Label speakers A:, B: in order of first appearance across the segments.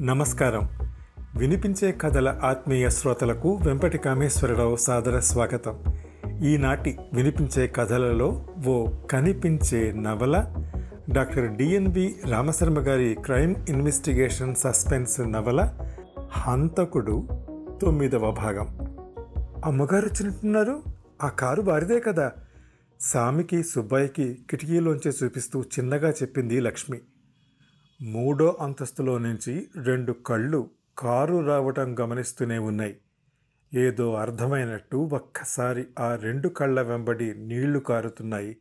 A: నమస్కారం. వినిపించే కథల ఆత్మీయ శ్రోతలకు వెంపటి కామేశ్వరరావు సాదర స్వాగతం. ఈనాటి వినిపించే కథలలో ఓ కనిపించే నవల డాక్టర్ డిఎన్బి రామశర్మ గారి క్రైమ్ ఇన్వెస్టిగేషన్ సస్పెన్స్ నవల హంతకుడు తొమ్మిదవ భాగం. అమ్మగారు వచ్చినట్టున్నారు? ఆ కారు వారిదే కదా. సామికి సుబ్బాయికి కిటికీలోంచి చూపిస్తూ చిన్నగా చెప్పింది లక్ష్మి. మూడో అంతస్తులో నుంచి రెండు కళ్ళు కారు రావటం గమనిస్తూనే ఉన్నాయి. ఏదో అర్థమైనట్టు ఒక్కసారి ఆ రెండు కళ్ళ వెంబడి నీళ్ళు కారుతున్నాయి.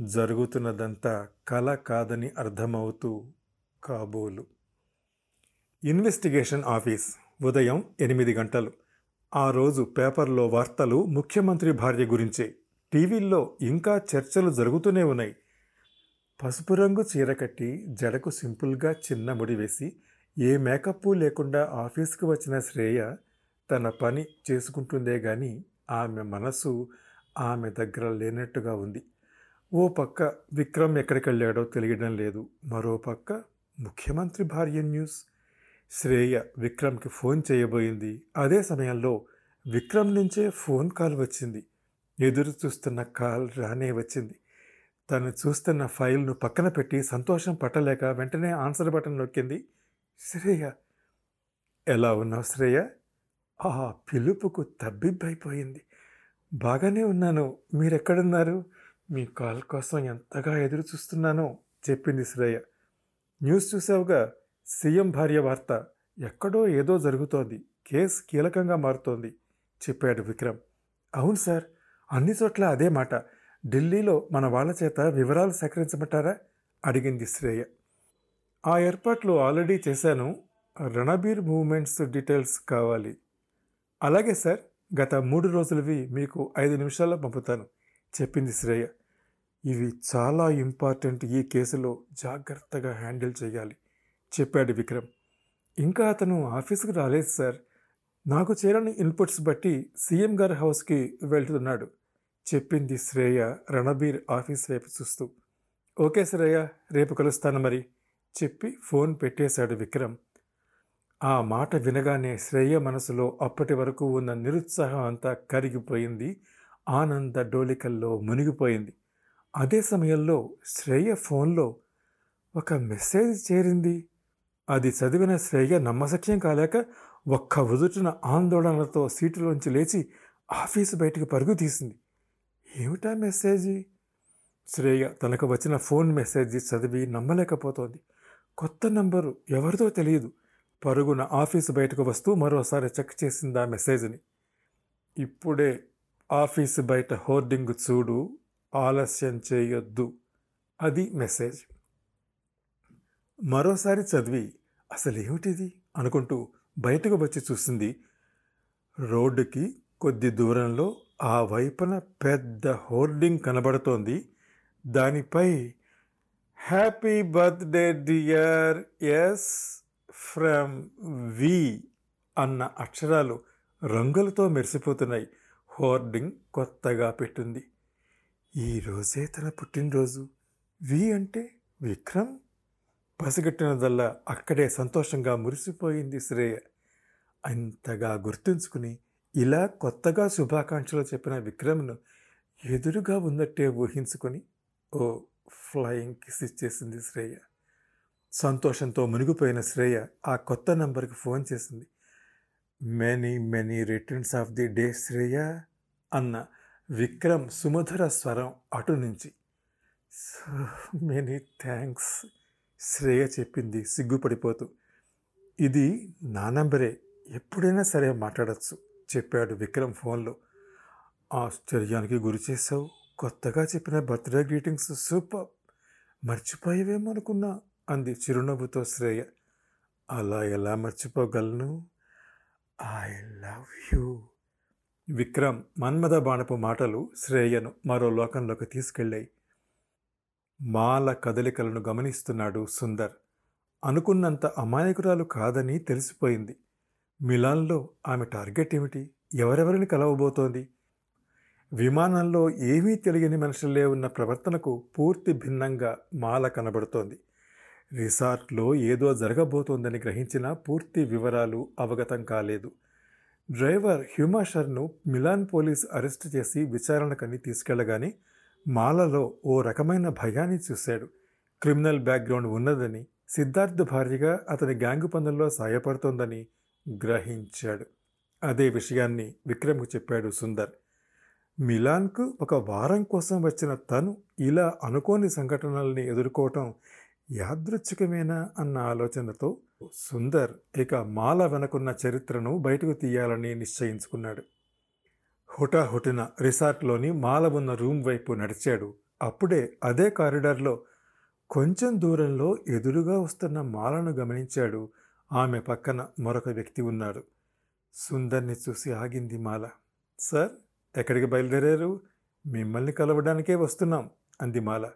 A: జరుగుతున్నదంతా కల కాదని అర్థమవుతూ కాబోలు. ఇన్వెస్టిగేషన్ ఆఫీస్ ఉదయం ఎనిమిది గంటలు. ఆ రోజు పేపర్లో వార్తలు ముఖ్యమంత్రి భార్య గురించే. టీవీల్లో ఇంకా చర్చలు జరుగుతూనే ఉన్నాయి. పసుపు రంగు చీర కట్టి జడకు సింపుల్గా చిన్న ముడి వేసి ఏ మేకప్ లేకుండా ఆఫీస్కి వచ్చిన శ్రేయ తన పని చేసుకుంటుందే గాని ఆమె మనసు ఆమె దగ్గర లేనట్టుగా ఉంది. ఓ పక్క విక్రమ్ ఎక్కడికి వెళ్ళాడో తెలియడం లేదు. మరో పక్క ముఖ్యమంత్రి భార్య న్యూస్. శ్రేయ విక్రమ్కి ఫోన్ చేయబోయింది. అదే సమయంలో విక్రమ్ నుంచే ఫోన్ కాల్ వచ్చింది. ఎదురు చూస్తున్న కాల్ రానే వచ్చింది. తను చూస్తున్న ఫైల్ను పక్కన పెట్టి సంతోషం పట్టలేక వెంటనే ఆన్సర్ బటన్ నొక్కింది శ్రేయ. ఎలా ఉన్నావు శ్రేయ? ఆ పిలుపుకు తబ్బిబ్బైపోయింది. బాగానే ఉన్నాను. మీరెక్కడున్నారు? మీ కాల్ కోసం ఎంతగా ఎదురు చూస్తున్నానో చెప్పింది శ్రేయ. న్యూస్ చూసావుగా? సీఎం భార్య వార్త. ఎక్కడో ఏదో జరుగుతోంది. కేసు కీలకంగా మారుతోంది చెప్పాడు విక్రమ్. అవును సార్ అన్ని చోట్ల అదే మాట. ఢిల్లీలో మన వాళ్ళ చేత వివరాలు సేకరించబట్టారా అడిగింది శ్రేయ. ఆ ఏర్పాట్లు ఆల్రెడీ చేశాను. రణబీర్ మూవ్మెంట్స్ డీటెయిల్స్ కావాలి. అలాగే సార్ గత మూడు రోజులవి మీకు ఐదు నిమిషాల్లో పంపుతాను చెప్పింది శ్రేయ. ఇవి చాలా ఇంపార్టెంట్ ఈ కేసులో జాగ్రత్తగా హ్యాండిల్ చేయాలి చెప్పాడు విక్రమ్. ఇంకా అతను ఆఫీస్కి రాలేదు సార్. నాకు చేరని ఇన్పుట్స్ బట్టి సీఎం గారి హౌస్కి వెళ్తున్నాడు. చెప్పింది శ్రేయ రణబీర్ ఆఫీస్ వైపు చూస్తూ. ఓకే శ్రేయ రేపు కలుస్తాను మరి చెప్పి ఫోన్ పెట్టేశాడు విక్రమ్. ఆ మాట వినగానే శ్రేయ మనసులో అప్పటి వరకు ఉన్న నిరుత్సాహం అంతా కరిగిపోయింది ఆనంద డోలికల్లో మునిగిపోయింది. అదే సమయంలో శ్రేయ ఫోన్లో ఒక మెసేజ్ చేరింది. అది చదివిన శ్రేయ నమ్మశక్యం కాలేక ఒక్క ఉదుటిన ఆందోళనలతో సీటులోంచి లేచి ఆఫీసు బయటకు పరుగు తీసింది. ఏమిటా మెసేజ్? శ్రేయ తనకు వచ్చిన ఫోన్ మెసేజ్ చదివి నమ్మలేకపోతోంది. కొత్త నంబరు ఎవరిదో తెలియదు. పరుగున ఆఫీసు బయటకు వస్తూ మరోసారి చెక్ చేసింది ఆ మెసేజ్ని? ఇప్పుడే ఆఫీసు బయట హోర్డింగ్ చూడు ఆలస్యం చేయొద్దు. అది మెసేజ్. మరోసారి చదివి అసలు ఏమిటిది అనుకుంటూ బయటకు వచ్చి చూసింది రోడ్డుకి కొద్ది దూరంలో ఆ వైపున పెద్ద హోర్డింగ్ కనబడుతోంది. దానిపై happy birthday dear S from V అన్న అక్షరాలు రంగులతో మెరిసిపోతున్నాయి. హోర్డింగ్ కొత్తగా పెట్టింది. ఈరోజే తన పుట్టినరోజు. వి అంటే విక్రమ్? పసిగట్టినదల్లా అక్కడే సంతోషంగా మురిసిపోయింది శ్రేయ. అంతగా గుర్తుంచుకుని ఇలా కొత్తగా శుభాకాంక్షలు చెప్పిన విక్రమ్ను ఎదురుగా ఉన్నట్టే ఊహించుకొని ఓ ఫ్లయింగ్ కిస్ ఇచ్చేసింది శ్రేయ. సంతోషంతో మునిగిపోయిన శ్రేయ ఆ కొత్త నంబర్కి ఫోన్ చేసింది. Many many returns of the day Shreya అన్న విక్రమ్ సుమధుర స్వరం అటు నుంచి. సో మెనీ థ్యాంక్స్ శ్రేయ చెప్పింది సిగ్గుపడిపోతూ. ఇది నా నంబరే ఎప్పుడైనా సరే మాట్లాడచ్చు. చెప్పాడు విక్రమ్ ఫోన్లో. ఆశ్చర్యానికి గురి చేసావు కొత్తగా చెప్పిన బర్త్డే గ్రీటింగ్స్ సూపర్. మర్చిపోయేవేమో అనుకున్నా అంది చిరునవ్వుతో శ్రేయ. అలా ఎలా మర్చిపోగలను? I love you. విక్రమ్ మన్మథ బాణపు మాటలు శ్రేయను మరో లోకంలోకి తీసుకెళ్ళాయి. మాల కదలికలను గమనిస్తున్నాడు సుందర్. అనుకున్నంత అమాయకురాలు కాదని తెలిసిపోయింది. మిలాన్లో ఆమె టార్గెట్ ఏమిటి? ఎవరెవరిని కలవబోతోంది? విమానంలో ఏమీ తెలియని మనుషులే ఉన్న ప్రవర్తనకు పూర్తి భిన్నంగా మాల కనబడుతోంది. రిసార్ట్లో ఏదో జరగబోతోందని గ్రహించిన పూర్తి వివరాలు అవగతం కాలేదు. డ్రైవర్ హ్యూమాషర్ను మిలాన్ పోలీస్ అరెస్ట్ చేసి విచారణకని తీసుకెళ్ళగానే మాలలో ఓ రకమైన భయాన్ని చూశాడు. క్రిమినల్ బ్యాక్గ్రౌండ్ ఉన్నదని సిద్ధార్థ్ భార్యగా అతని గ్యాంగు పనుల్లో సాయపడుతోందని గ్రహించాడు. అదే విషయాన్ని విక్రమ్కు చెప్పాడు సుందర్. మిలాన్కు ఒక వారం కోసం వచ్చిన తను ఇలా అనుకోని సంఘటనల్ని ఎదుర్కోవటం యాదృచ్ఛికమేనా అన్న ఆలోచనతో సుందర్ ఇక మాల వెనకున్న చరిత్రను బయటకు తీయాలని నిశ్చయించుకున్నాడు. హుటాహుటిన రిసార్ట్లోని మాల ఉన్న రూమ్ వైపు నడిచాడు. అప్పుడే అదే కారిడార్లో కొంచెం దూరంలో ఎదురుగా వస్తున్న మాలను గమనించాడు ఆమె పక్కన మరొక వ్యక్తి ఉన్నాడు. సుందర్ని చూసి ఆగింది మాల. సార్ ఎక్కడికి బయలుదేరారు? మిమ్మల్ని కలవడానికే వస్తున్నాం అంది మాల.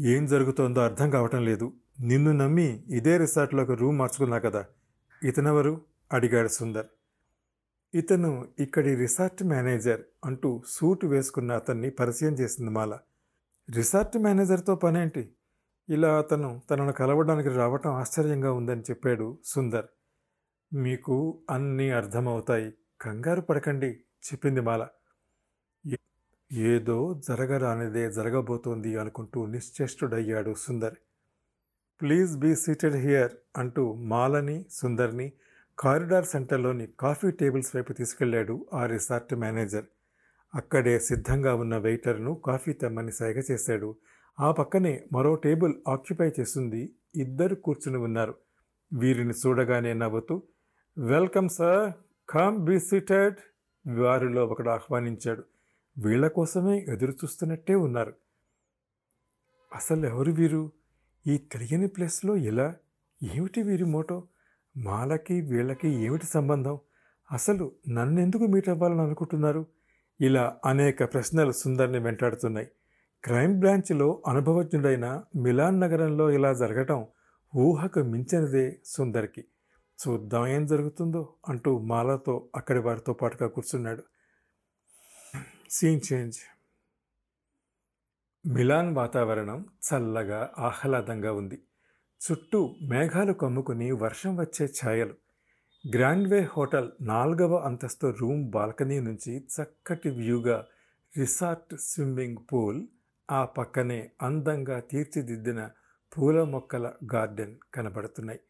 A: ఏం జరుగుతోందో అర్థం కావటం లేదు. నిన్ను నమ్మి ఇదే రిసార్ట్లో ఒక రూమ్ మార్చుకున్నా కదా. ఇతనెవరు? అడిగాడు సుందర్. ఇతను ఇక్కడి రిసార్ట్ మేనేజర్ అంటూ సూట్ వేసుకున్న అతన్ని పరిచయం చేసింది మాల. రిసార్ట్ మేనేజర్తో పనేంటి? ఇలా అతను తనను కలవడానికి రావటం ఆశ్చర్యంగా ఉందని చెప్పాడు సుందర్. మీకు అన్నీ అర్థమవుతాయి. కంగారు పడకండి చెప్పింది మాల. ఏదో జరగరానిదే జరగబోతోంది అనుకుంటూ నిశ్చేష్టుడయ్యాడు Sundar. Please be seated here అంటూ మాలని సుందర్ని కారిడార్ సెంటర్లోని కాఫీ టేబుల్స్ వైపు తీసుకెళ్ళాడు ఆ రిసార్ట్ మేనేజర్. అక్కడే సిద్ధంగా ఉన్న వెయిటర్ను కాఫీ తెమ్మని సైగ చేశాడు. ఆ పక్కనే మరో టేబుల్ ఆక్యుపై చేస్తుంది. ఇద్దరు కూర్చుని ఉన్నారు. వీరిని చూడగానే నవ్వుతూ వెల్కమ్ సార్ కమ్ బీ వారిలో ఒకడు ఆహ్వానించాడు. వీళ్ళ కోసమే ఎదురు చూస్తున్నట్టే ఉన్నారు. అసలు ఎవరు వీరు? ఈ తెలియని ప్లేస్లో ఎలా? ఏమిటి వీరి మోటో? మాలకి వీళ్ళకి ఏమిటి సంబంధం? అసలు నన్నెందుకు మీట్ అవ్వాలని అనుకుంటున్నారు? ఇలా అనేక ప్రశ్నలు సుందర్ని వెంటాడుతున్నాయి. క్రైమ్ బ్రాంచ్లో అనుభవజ్ఞుడైన మిలాన్ నగరంలో ఇలా జరగటం ఊహకు మించినదే సుందర్కి. చూద్దాం ఏం జరుగుతుందో అంటూ మాలతో అక్కడి వారితో పాటుగా కూర్చున్నాడు. Scene change. మిలాన్ వాతావరణం చల్లగా ఆహ్లాదంగా ఉంది. చుట్టూ మేఘాలు కమ్ముకుని వర్షం వచ్చే ఛాయలు. గ్రాండ్వే హోటల్ నాలుగవ అంతస్తు రూమ్ బాల్కనీ నుంచి చక్కటి వ్యూగా రిసార్ట్ స్విమ్మింగ్ పూల్ ఆ పక్కనే అందంగా తీర్చిదిద్దిన పూల మొక్కల గార్డెన్ కనబడుతున్నాయి.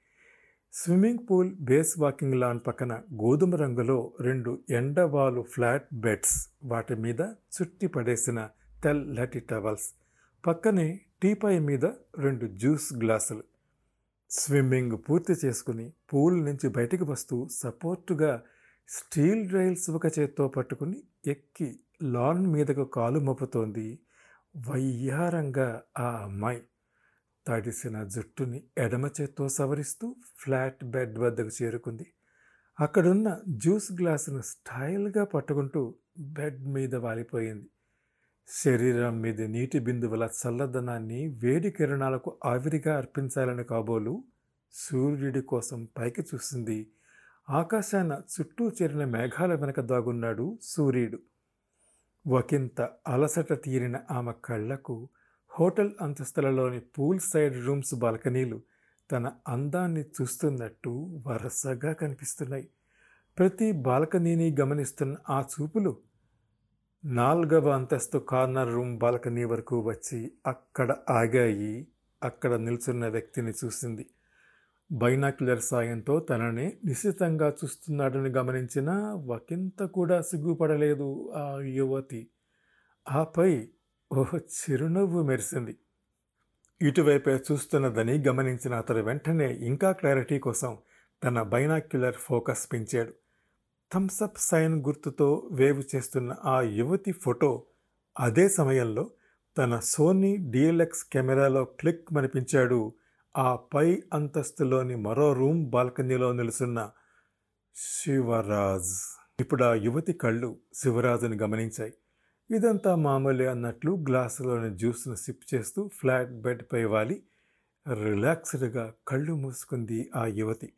A: Swimming pool base walking lawn పక్కన గోధుమ రంగులో రెండు ఎండవాలు ఫ్లాట్ బెడ్స్ వాటి మీద చుట్టి పడేసిన తెల్లటి టవల్స్ పక్కనే టీపాయ్ మీద రెండు జ్యూస్ గ్లాసులు. స్విమ్మింగ్ పూర్తి చేసుకుని పూల్ నుంచి బయటికి వస్తూ సపోర్టుగా స్టీల్ రైల్స్ ఒక చేత్తో పట్టుకుని ఎక్కి లాన్ మీదకు కాలు మోపుతోంది వయ్యారంగా ఆ అమ్మాయి తడిసిన జుట్టుని ఎడమ చేత్తో సవరిస్తూ ఫ్లాట్ బెడ్ వద్దకు చేరుకుంది. అక్కడున్న జ్యూస్ గ్లాసును స్టైల్గా పట్టుకుంటూ బెడ్ మీద వాలిపోయింది. శరీరం మీద నీటి బిందువుల చల్లదనాన్ని వేడి కిరణాలకు ఆవిరిగా అర్పించాలని కాబోలు సూర్యుడి కోసం పైకి చూసింది. ఆకాశాన చుట్టూ చేరిన మేఘాల వెనక దాగున్నాడు సూర్యుడు. ఒకంత అలసట తీరిన ఆమె కళ్ళకు హోటల్ అంతస్తులలోని పూల్ సైడ్ రూమ్స్ బాల్కనీలు తన అందాన్ని చూస్తున్నట్టు వరసగా కనిపిస్తున్నాయి. ప్రతి బాల్కనీని గమనిస్తున్న ఆ చూపులు నాలుగవ అంతస్తు కార్నర్ రూమ్ బాల్కనీ వరకు వచ్చి అక్కడ ఆగాయి. అక్కడ నిల్చున్న వ్యక్తిని చూసింది. బైనాక్యులర్ సాయంతో తనని నిశ్చితంగా చూస్తున్నాడని గమనించిన ఒకంత కూడా సిగ్గుపడలేదు ఆ యువతి. ఆపై ఓ చిరునవ్వు మెరిసింది. ఇటువైపే చూస్తున్నదని గమనించిన అతడు వెంటనే ఇంకా క్లారిటీ కోసం తన బైనాక్యులర్ ఫోకస్ పెంచాడు. థమ్సప్ సైన్ గుర్తుతో వేవ్ చేస్తున్న ఆ యువతి ఫోటో అదే సమయంలో తన సోనీ డిఎల్ఎక్స్ కెమెరాలో క్లిక్ మనిపించాడు ఆ పై అంతస్తులోని మరో రూమ్ బాల్కనీలో నిలుసున్న శివరాజ్. ఇప్పుడు ఆ యువతి కళ్ళు శివరాజుని గమనించాయి. ఇదంతా మామూలే అన్నట్లు గ్లాసులోని జ్యూస్ను సిప్ చేస్తూ ఫ్లాట్ బెడ్పై వాలి. రిలాక్స్డ్గా కళ్ళు మూసుకుంది ఆ యువతి.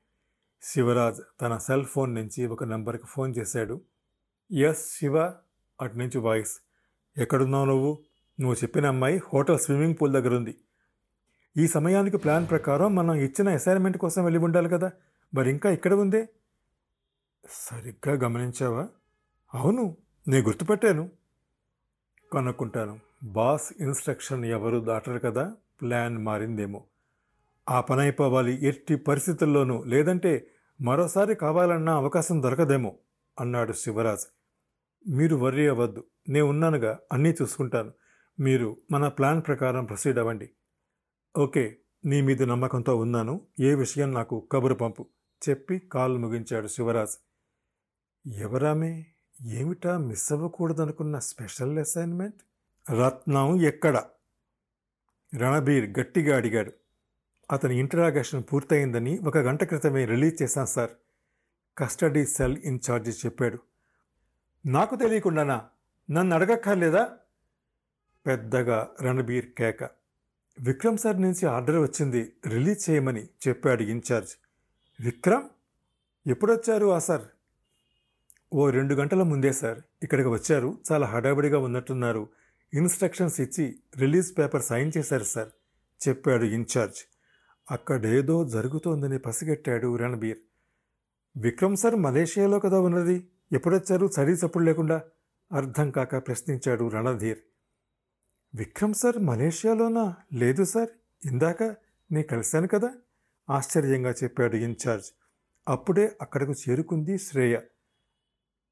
A: శివరాజ్ తన సెల్ ఫోన్ నుంచి ఒక నంబర్కి ఫోన్ చేశాడు. ఎస్ శివ అటు నుంచి వాయిస్. ఎక్కడున్నావు నువ్వు? నువ్వు చెప్పిన అమ్మాయి హోటల్ స్విమ్మింగ్ పూల్ దగ్గర ఉంది ఈ సమయానికి ప్లాన్ ప్రకారం మనం ఇచ్చిన అసైన్మెంట్ కోసం వెళ్ళి ఉండాలి కదా. మరి ఇంకా ఇక్కడ ఉందే? సరిగ్గా గమనించావా? అవును నేను గుర్తుపెట్టాను. కనుక్కుంటాను. బాస్ ఇన్స్ట్రక్షన్ ఎవరు దాటరు కదా? ప్లాన్ మారిందేమో. ఆ పని అయిపోవాలి. ఎట్టి పరిస్థితుల్లోనూ లేదంటే మరోసారి కావాలన్న అవకాశం దొరకదేమో అన్నాడు శివరాజ్. మీరు వర్రీ అవ్వద్దు. నేను ఉన్నానుగా. అన్నీ చూసుకుంటాను. మీరు మన ప్లాన్ ప్రకారం ప్రొసీడ్ అవ్వండి. ఓకే నీ మీద నమ్మకంతో ఉన్నాను. ఏ విషయం నాకు కబురు పంపు. చెప్పి కాల్ ముగించాడు శివరాజ్. ఎవరామే? ఏమిటా మిస్ అవ్వకూడదనుకున్న స్పెషల్ అసైన్మెంట్? రత్నం ఎక్కడ? రణబీర్ గట్టిగా అడిగాడు. అతని ఇంటరాగేషన్ పూర్తయిందని ఒక గంట క్రితమే రిలీజ్ చేశాం సార్. కస్టడీ సెల్ ఇన్ఛార్జి చెప్పాడు. నాకు తెలియకుండానా? నన్ను అడగక్కర్లేదా? పెద్దగా రణబీర్ కేక. విక్రమ్ సార్ నుంచి ఆర్డర్ వచ్చింది. రిలీజ్ చేయమని చెప్పాడు ఇన్ఛార్జ్ విక్రమ్? ఎప్పుడొచ్చారు ఆ సార్? ఓ రెండు గంటల ముందే సార్. ఇక్కడికి వచ్చారు. చాలా హడావిడిగా ఉన్నట్టున్నారు. ఇన్స్ట్రక్షన్స్ ఇచ్చి రిలీజ్ పేపర్ సైన్ చేశారు సార్ చెప్పాడు ఇన్ఛార్జ్ అక్కడేదో జరుగుతోందని పసిగట్టాడు రణబీర్. విక్రమ్ సార్ మలేషియాలో కదా ఉన్నది? ఎప్పుడొచ్చారు? చడీ చప్పుడు లేకుండా? అర్థం కాక ప్రశ్నించాడు రణధీర్. విక్రమ్ సార్ మలేషియాలోనా? లేదు సార్ ఇందాక నేను కలిశాను కదా ఆశ్చర్యంగా చెప్పాడు ఇన్ఛార్జ్ అప్పుడే అక్కడకు చేరుకుంది శ్రేయ.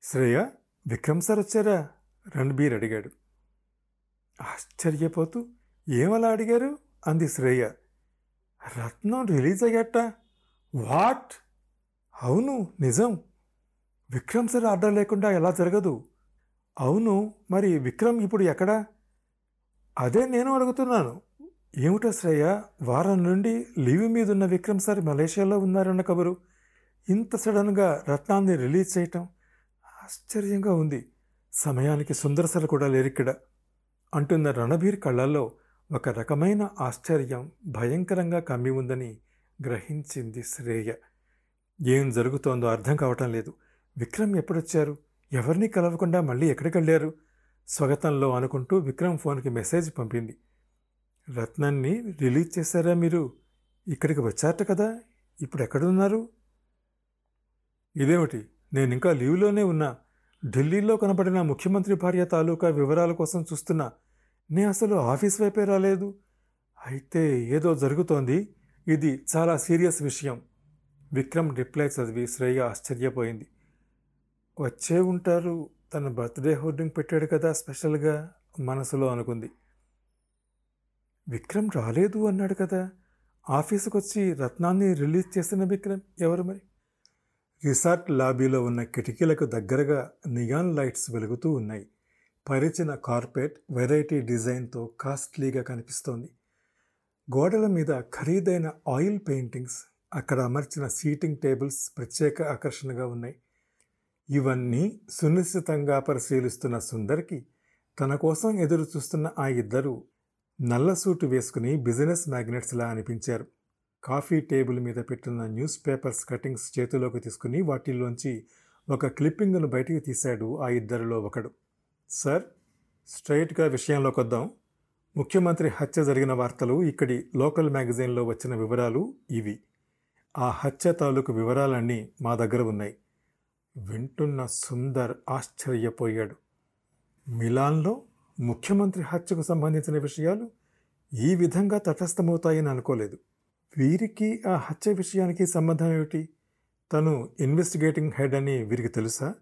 A: శ్రేయ విక్రమ్ సార్ వచ్చారా? రణబీర్ అడిగాడు. ఆశ్చర్యపోతూ ఏమలా అడిగారు? అంది శ్రేయ. రత్నం రిలీజ్ అయ్యాట. వాట్? అవును నిజం. విక్రమ్ సార్ ఆర్డర్ లేకుండా ఎలా జరగదు? అవును మరి విక్రమ్ ఇప్పుడు ఎక్కడా? అదే నేను అడుగుతున్నాను. ఏమిటో శ్రేయ వారం నుండి లీవ్ మీద ఉన్న విక్రమ్ సార్ మలేషియాలో ఉన్నారన్న కబురు. ఇంత సడన్గా రత్నాన్ని రిలీజ్ చేయటం ఆశ్చర్యంగా ఉంది. సమయానికి సుందరసర కూడా లేరిక్కడ అంటున్న రణబీర్ కళ్ళల్లో ఒక రకమైన ఆశ్చర్యం భయంకరంగా కమ్మి ఉందని గ్రహించింది శ్రేయ. ఏం జరుగుతోందో అర్థం కావటం లేదు. విక్రమ్ ఎప్పుడొచ్చారు? ఎవరిని కలవకుండా మళ్ళీ ఎక్కడికి వెళ్ళారు స్వాగతంలో అనుకుంటూ విక్రమ్ ఫోన్కి మెసేజ్ పంపింది. రత్నాన్ని రిలీజ్ చేశారా మీరు? ఇక్కడికి వచ్చారట కదా? ఇప్పుడు ఎక్కడున్నారు? ఇదేమిటి? నేను ఇంకా లీవ్లోనే ఉన్నా. ఢిల్లీలో కనబడిన ముఖ్యమంత్రి భార్య తాలూకా వివరాల కోసం చూస్తున్నా. నే అసలు ఆఫీస్ వైపే రాలేదు. అయితే ఏదో జరుగుతోంది. ఇది చాలా సీరియస్ విషయం. విక్రమ్ రిప్లై చదివి శ్రేయ ఆశ్చర్యపోయింది. వచ్చే ఉంటారు. తన బర్త్డే హోర్డింగ్ పెట్టాడు కదా స్పెషల్గా మనసులో అనుకుంది. విక్రమ్ రాలేదు అన్నాడు కదా. ఆఫీసుకు వచ్చి రత్నాన్ని రిలీజ్ చేసిన విక్రమ్ ఎవరు మరి? రిసార్ట్ లాబీలో ఉన్న కిటికీలకు దగ్గరగా నియాన్ లైట్స్ వెలుగుతూ ఉన్నాయి. పరిచిన కార్పెట్ వెరైటీ డిజైన్తో కాస్ట్లీగా కనిపిస్తోంది. గోడల మీద ఖరీదైన ఆయిల్ పెయింటింగ్స్ అక్కడ అమర్చిన సీటింగ్ టేబుల్స్ ప్రత్యేక ఆకర్షణగా ఉన్నాయి. ఇవన్నీ సునిశ్చితంగా పరిశీలిస్తున్న సుందర్కి తన కోసం ఎదురు చూస్తున్న ఆ ఇద్దరు నల్ల సూటు వేసుకుని బిజినెస్ మ్యాగ్నెట్స్లా అనిపించారు. కాఫీ టేబుల్ మీద పెట్టిన న్యూస్ పేపర్స్ కటింగ్స్ చేతిలోకి తీసుకుని వాటిల్లోంచి ఒక క్లిప్పింగ్ను బయటికి తీశాడు ఆ ఇద్దరిలో ఒకడు. సార్ స్ట్రైట్గా విషయంలోకి వద్దాం. ముఖ్యమంత్రి హత్య జరిగిన వార్తలు ఇక్కడి లోకల్ మ్యాగజైన్లో వచ్చిన వివరాలు ఇవి. ఆ హత్య తాలూకు వివరాలన్నీ మా దగ్గర ఉన్నాయి. వింటున్న సుందర్ ఆశ్చర్యపోయాడు. మిలాన్లో ముఖ్యమంత్రి హత్యకు సంబంధించిన విషయాలు ఈ విధంగా తటస్థమవుతాయని అనుకోలేదు. వీరికి ఆ హత్య విషయానికి సంబంధం ఏమిటి? తను ఇన్వెస్టిగేటింగ్ హెడ్ అని వీరికి తెలుసా?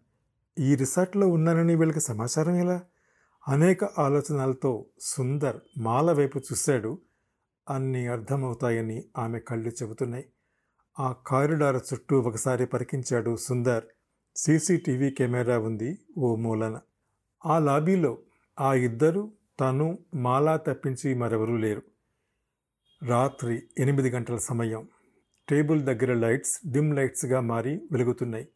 A: ఈ రిసార్ట్లో ఉన్నానని వీళ్ళకి సమాచారం ఎలా? అనేక ఆలోచనలతో సుందర్ మాల వైపు చూశాడు. అన్నీ అర్థమవుతాయని ఆమె కళ్ళు చెబుతున్నాయి. ఆ కారిడార్ చుట్టూ ఒకసారి పరికించాడు సుందర్. సీసీటీవీ కెమెరా ఉంది ఓ మూలన. ఆ లాబీలో ఆ ఇద్దరు తను మాలా తప్పించి మరెవరూ లేరు. రాత్రి ఎనిమిది గంటల సమయం. టేబుల్ దగ్గర లైట్స్ డిమ్ లైట్స్గా మారి వెలుగుతున్నాయి.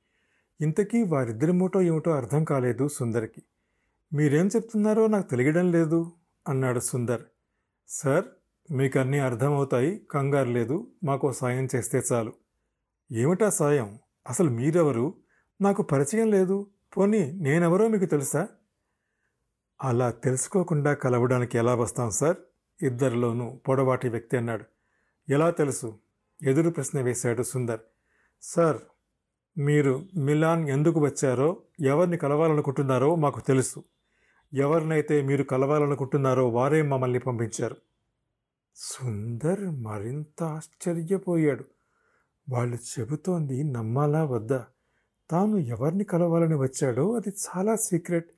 A: ఇంతకీ వారిద్దరి మూటో ఏమిటో అర్థం కాలేదు సుందర్కి. మీరేం చెప్తున్నారో నాకు తెలియడం లేదు అన్నాడు సుందర్. సార్ మీకు అన్నీ అర్థమవుతాయి కంగారు లేదు మాకు సాయం చేస్తే చాలు. ఏమిటా సాయం? అసలు మీరెవరు? నాకు పరిచయం లేదు. పోనీ నేనెవరో మీకు తెలుసా? అలా తెలుసుకోకుండా కలవడానికి ఎలా వస్తాం సార్? ఇద్దరిలోనూ పొడవాటి వ్యక్తి అన్నాడు. ఎలా తెలుసు? ఎదురు ప్రశ్న వేశాడు సుందర్. సార్ మీరు మిలాన్ ఎందుకు వచ్చారో ఎవరిని కలవాలనుకుంటున్నారో మాకు తెలుసు. ఎవరినైతే మీరు కలవాలనుకుంటున్నారో వారే మమ్మల్ని పంపించారు. సుందర్ మరింత ఆశ్చర్యపోయాడు. వాళ్ళు చెబుతోంది నమ్మాలా వద్దా? తాను ఎవరిని కలవాలని వచ్చాడో అది చాలా సీక్రెట్.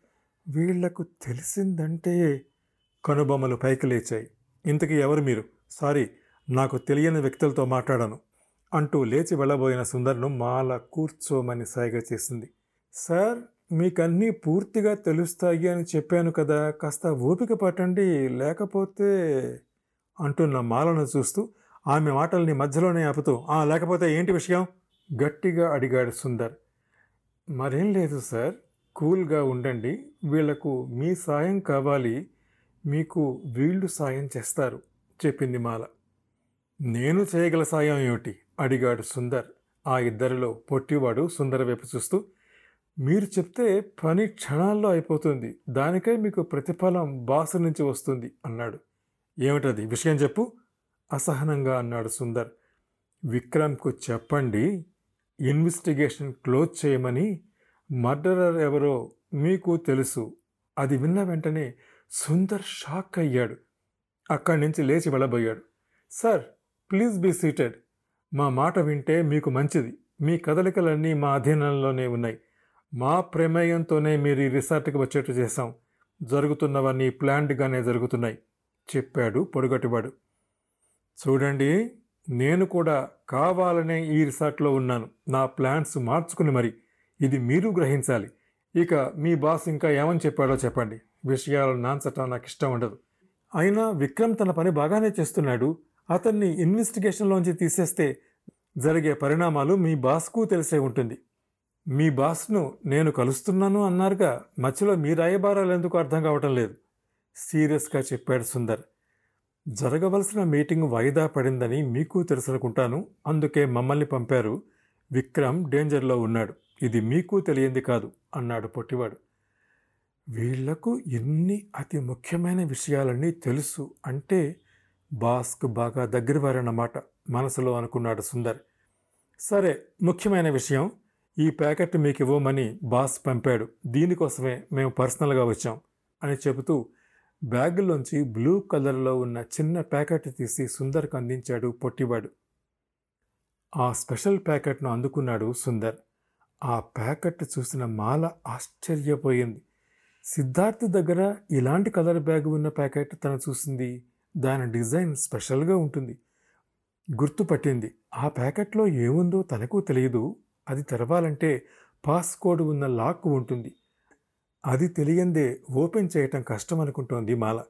A: వీళ్ళకు తెలిసిందంటే కనుబొమ్మలు పైకి లేచాయి. ఇంతకీ ఎవరు మీరు? సారీ నాకు తెలియని వ్యక్తులతో మాట్లాడాను అంటూ లేచి వెళ్ళబోయిన సుందర్ను మాల కూర్చోమని సైగ చేసింది. సార్ మీకన్నీ పూర్తిగా తెలుస్తాయి అని చెప్పాను కదా కాస్త ఓపిక పట్టండి లేకపోతే అంటున్న మాలను చూస్తూ ఆమె మాటల్ని మధ్యలోనే ఆపుతూ ఆ లేకపోతే ఏంటి విషయం? గట్టిగా అడిగాడు సుందర్. మరేం లేదు సార్. కూల్గా ఉండండి. వీళ్ళకు మీ సాయం కావాలి. మీకు వీళ్ళు సాయం చేస్తారు. చెప్పింది మాల. నేను చేయగల సాయం ఏమిటి? అడిగాడు సుందర్. ఆ ఇద్దరిలో పొట్టివాడు సుందర వైపు చూస్తూ మీరు చెప్తే పని క్షణాల్లో అయిపోతుంది. దానికై మీకు ప్రతిఫలం బాసు నుంచి వస్తుంది అన్నాడు. ఏమిటది? విషయం చెప్పు. అసహనంగా అన్నాడు సుందర్. విక్రమ్కు చెప్పండి. ఇన్వెస్టిగేషన్ క్లోజ్ చేయమని మర్డరర్ ఎవరో మీకు తెలుసు. అది విన్న వెంటనే సుందర్ షాక్ అయ్యాడు. అక్కడి నుంచి లేచి వెళ్ళబోయాడు. Sir please be seated. మా మాట వింటే మీకు మంచిది. మీ కదలికలన్నీ మా అధీనంలోనే ఉన్నాయి. మా ప్రమేయంతోనే మీరు ఈ రిసార్ట్కి వచ్చేట్టు చేశాం. జరుగుతున్నవన్నీ ప్లాన్డ్గానే జరుగుతున్నాయి చెప్పాడు పొడుగటివాడు. చూడండి నేను కూడా కావాలనే ఈ రిసార్ట్లో ఉన్నాను. నా ప్లాన్స్ మార్చుకుని మరి ఇది మీరు గ్రహించాలి. ఇక మీ బాస్ ఇంకా ఏమని చెప్పాడో చెప్పండి. విషయాలు నాన్సటం నాకు ఇష్టం ఉండదు. అయినా విక్రమ్ తన పని బాగానే చేస్తున్నాడు. అతన్ని ఇన్వెస్టిగేషన్లోంచి తీసేస్తే జరిగే పరిణామాలు మీ బాస్కు తెలిసే ఉంటుంది. మీ బాస్ను నేను కలుస్తున్నాను అన్నారుగా మధ్యలో మీ రాయబారాలు ఎందుకు అర్థం కావటం లేదు. సీరియస్గా చెప్పాడు సుందర్. జరగవలసిన మీటింగ్ వాయిదా పడిందని మీకు తెలుసనుకుంటాను. అందుకే మమ్మల్ని పంపారు. విక్రమ్ డేంజర్లో ఉన్నాడు. ఇది మీకు తెలియంది కాదు అన్నాడు పొట్టివాడు. వీళ్ళకు ఎన్ని అతి ముఖ్యమైన విషయాలన్నీ తెలుసు అంటే బాస్కు బాగా దగ్గరవారన్నమాట మనసులో అనుకున్నాడు సుందర్. సరే ముఖ్యమైన విషయం ఈ ప్యాకెట్ మీకు ఇవ్వమని బాస్ పంపాడు. దీనికోసమే మేము పర్సనల్గా వచ్చాం అని చెబుతూ బ్యాగులోంచి బ్లూ కలర్లో ఉన్న చిన్న ప్యాకెట్ తీసి సుందర్కు అందించాడు పొట్టివాడు. ఆ స్పెషల్ ప్యాకెట్ను అందుకున్నాడు సుందర్. ఆ ప్యాకెట్ చూసిన మాల ఆశ్చర్యపోయింది. సిద్ధార్థ్ దగ్గర ఇలాంటి కలర్ బ్యాగ్ ఉన్న ప్యాకెట్ తను చూసింది. దాని డిజైన్ స్పెషల్గా ఉంటుంది. గుర్తుపట్టింది. ఆ ప్యాకెట్లో ఏముందో తనకు తెలియదు. అది తెరవాలంటే పాస్కోడ్ ఉన్న లాక్ ఉంటుంది. అది తెలియందే ఓపెన్ చేయటం కష్టం అనుకుంటోంది మాల.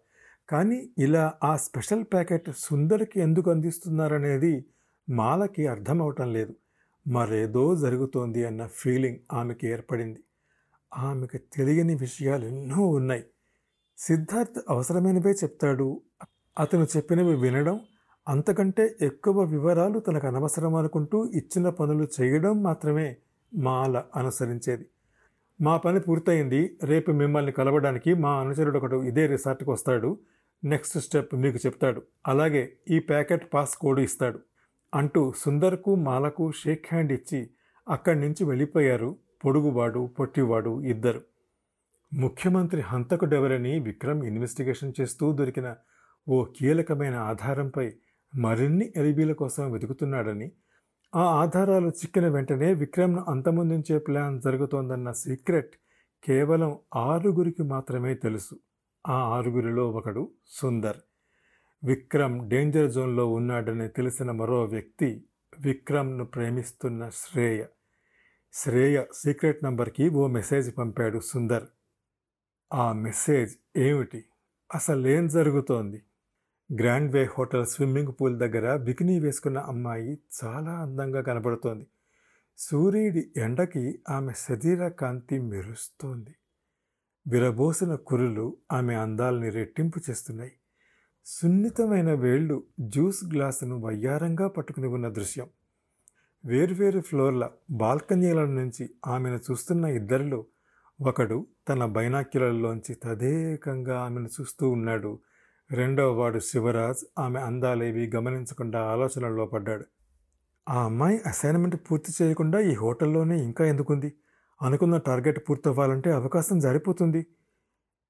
A: కానీ ఇలా ఆ స్పెషల్ ప్యాకెట్ సుందర్కి ఎందుకు అందిస్తున్నారనేది మాలకి అర్థం అవటం లేదు. మరేదో జరుగుతోంది అన్న ఫీలింగ్ ఆమెకి ఏర్పడింది. ఆమెకు తెలియని విషయాలు ఎన్నో ఉన్నాయి. సిద్ధార్థ్ అవసరమైనవే చెప్తాడు. అతను చెప్పినవి వినడం అంతకంటే ఎక్కువ వివరాలు తనకు అనవసరం అనుకుంటూ ఇచ్చిన పనులు చేయడం మాత్రమే మాల అనుసరించేది. మా పని పూర్తయింది. రేపు మిమ్మల్ని కలవడానికి మా అనుచరుడు ఒకడు ఇదే రిసార్ట్కి వస్తాడు. నెక్స్ట్ స్టెప్ మీకు చెప్తాడు. అలాగే ఈ ప్యాకెట్ పాస్ కోడ్ ఇస్తాడు. అంటూ సుందర్కు మాలకు షేక్ హ్యాండ్ ఇచ్చి అక్కడి నుంచి వెళ్ళిపోయారు. పొడుగువాడు పొట్టివాడు ఇద్దరు. ముఖ్యమంత్రి హంతకుడెవరని విక్రమ్ ఇన్వెస్టిగేషన్ చేస్తూ దొరికిన ఓ కీలకమైన ఆధారంపై మరిన్ని ఎలిబీల కోసం వెతుకుతున్నాడని ఆ ఆధారాలు చిక్కిన వెంటనే విక్రమ్ను అంతమొందించే ప్లాన్ జరుగుతోందన్న సీక్రెట్ కేవలం ఆరుగురికి మాత్రమే తెలుసు. ఆ ఆరుగురిలో ఒకడు సుందర్. విక్రమ్ డేంజర్ జోన్లో ఉన్నాడని తెలిసిన మరో వ్యక్తి విక్రమ్ను ప్రేమిస్తున్న శ్రేయ. శ్రేయ సీక్రెట్ నంబర్కి ఓ మెసేజ్ పంపాడు సుందర్. ఆ మెసేజ్ ఏమిటి? అసలేం జరుగుతోంది? Grand way hotel swimming pool దగ్గర బికినీ వేసుకున్న అమ్మాయి చాలా అందంగా కనబడుతోంది. సూర్యుడి ఎండకి ఆమె శరీర కాంతి మెరుస్తోంది. విరబోసిన కురులు ఆమె అందాలని రెట్టింపు చేస్తున్నాయి. సున్నితమైన వేళ్ళు జ్యూస్ గ్లాసును వయ్యారంగా పట్టుకుని ఉన్న దృశ్యం. వేర్వేరు ఫ్లోర్ల బాల్కనీల నుంచి ఆమెను చూస్తున్న ఇద్దరిలో ఒకడు తన బైనాక్యులర్లోంచి తదేకంగా ఆమెను చూస్తూ ఉన్నాడు. రెండవ వాడు శివరాజ్. ఆమె అందాలేవి గమనించకుండా ఆలోచనల్లో పడ్డాడు. ఆ అమ్మాయి అసైన్మెంట్ పూర్తి చేయకుండా ఈ హోటల్లోనే ఇంకా ఎందుకుంది? అనుకున్న టార్గెట్ పూర్తవ్వాలంటే అవకాశం జరిపోతుంది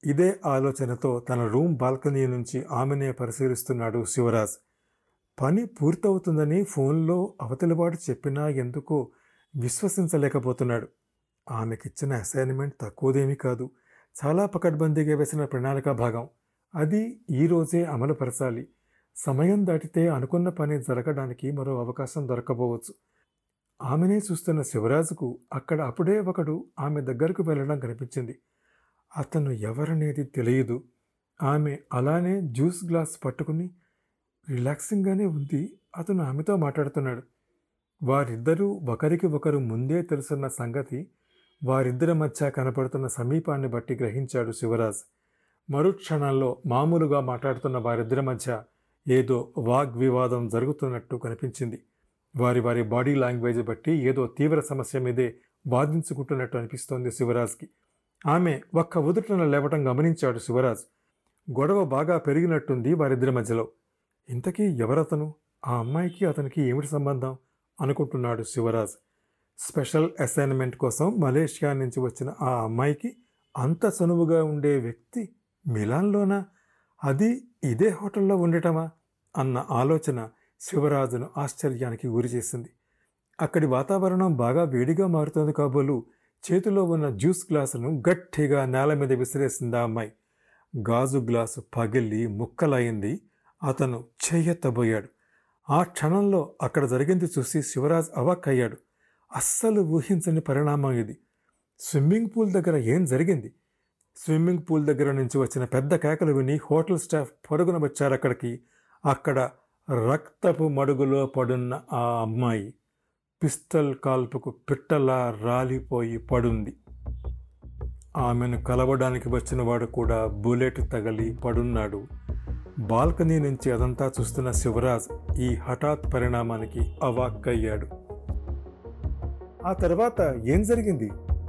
A: ఇదే ఆలోచనతో తన రూమ్ బాల్కనీ నుంచి ఆమెనే పరిశీలిస్తున్నాడు శివరాజ్. పని పూర్తవుతుందని ఫోన్లో అవతలివాడు చెప్పినా ఎందుకో విశ్వసించలేకపోతున్నాడు. ఆమెకిచ్చిన అసైన్మెంట్ తక్కువదేమీ కాదు. చాలా పకడ్బందీగా వేసిన ప్రణాళిక భాగం. అది ఈరోజే అమలుపరచాలి. సమయం దాటితే అనుకున్న పని జరగడానికి మరో అవకాశం దొరకపోవచ్చు ఆమెనే చూస్తున్న శివరాజుకు అక్కడ అప్పుడే ఒకడు ఆమె దగ్గరకు వెళ్ళడం కనిపించింది. అతను ఎవరనేది తెలియదు. ఆమె అలానే జ్యూస్ గ్లాస్ పట్టుకుని రిలాక్సింగ్గానే ఉంది. అతను ఆమెతో మాట్లాడుతున్నాడు. వారిద్దరూ ఒకరికి ఒకరు ముందే తెలుసున్న సంగతి వారిద్దరి మధ్య కనపడుతున్న సమీపాన్ని బట్టి గ్రహించాడు శివరాజ్. మరుక్షణంలో మామూలుగా మాట్లాడుతున్న వారిద్దరి మధ్య ఏదో వాగ్వివాదం జరుగుతున్నట్టు కనిపించింది. వారి వారి బాడీ లాంగ్వేజ్ బట్టి ఏదో తీవ్ర సమస్య మీదే వాదించుకుంటున్నట్టు అనిపిస్తోంది శివరాజ్కి. ఆమె ఒక్క ఉదుటన లేవటం గమనించాడు శివరాజ్. గొడవ బాగా పెరిగినట్టుంది వారిద్దరి మధ్యలో. ఇంతకీ ఎవరతను? ఆ అమ్మాయికి అతనికి ఏమిటి సంబంధం? అనుకుంటున్నాడు శివరాజ్. స్పెషల్ అసైన్మెంట్ కోసం మలేషియా నుంచి వచ్చిన ఆ అమ్మాయికి అంత చనువుగా ఉండే వ్యక్తి మిలాన్లోనా? అది ఇదే హోటల్లో ఉండటమా? అన్న ఆలోచన శివరాజును ఆశ్చర్యానికి గురిచేసింది. అక్కడి వాతావరణం బాగా వేడిగా మారుతోంది కాబోలు చేతిలో ఉన్న జ్యూస్ గ్లాసును గట్టిగా నేల మీద విసిరేసింది ఆ అమ్మాయి. గాజు గ్లాసు పగిలి ముక్కలయింది అతను చేయెత్తబోయాడు. ఆ క్షణంలో అక్కడ జరిగింది చూసి శివరాజ్ అవాక్కయ్యాడు. అస్సలు ఊహించని పరిణామం ఇది. స్విమ్మింగ్ పూల్ దగ్గర ఏం జరిగింది? స్విమ్మింగ్ పూల్ దగ్గర నుంచి వచ్చిన పెద్ద కేకలు విని హోటల్ స్టాఫ్ పరుగున వచ్చారు అక్కడికి. అక్కడ రక్తపు మడుగులో పడున్న ఆ అమ్మాయి పిస్టల్ కాల్పుకు పిట్టలా రాలిపోయి పడుంది. ఆమెను కలవడానికి వచ్చిన వాడు కూడా బుల్లెట్ తగలి పడున్నాడు. బాల్కనీ నుంచి అదంతా చూస్తున్న శివరాజ్ ఈ హఠాత్ పరిణామానికి అవాక్కయ్యాడు. ఆ తర్వాత ఏం జరిగింది?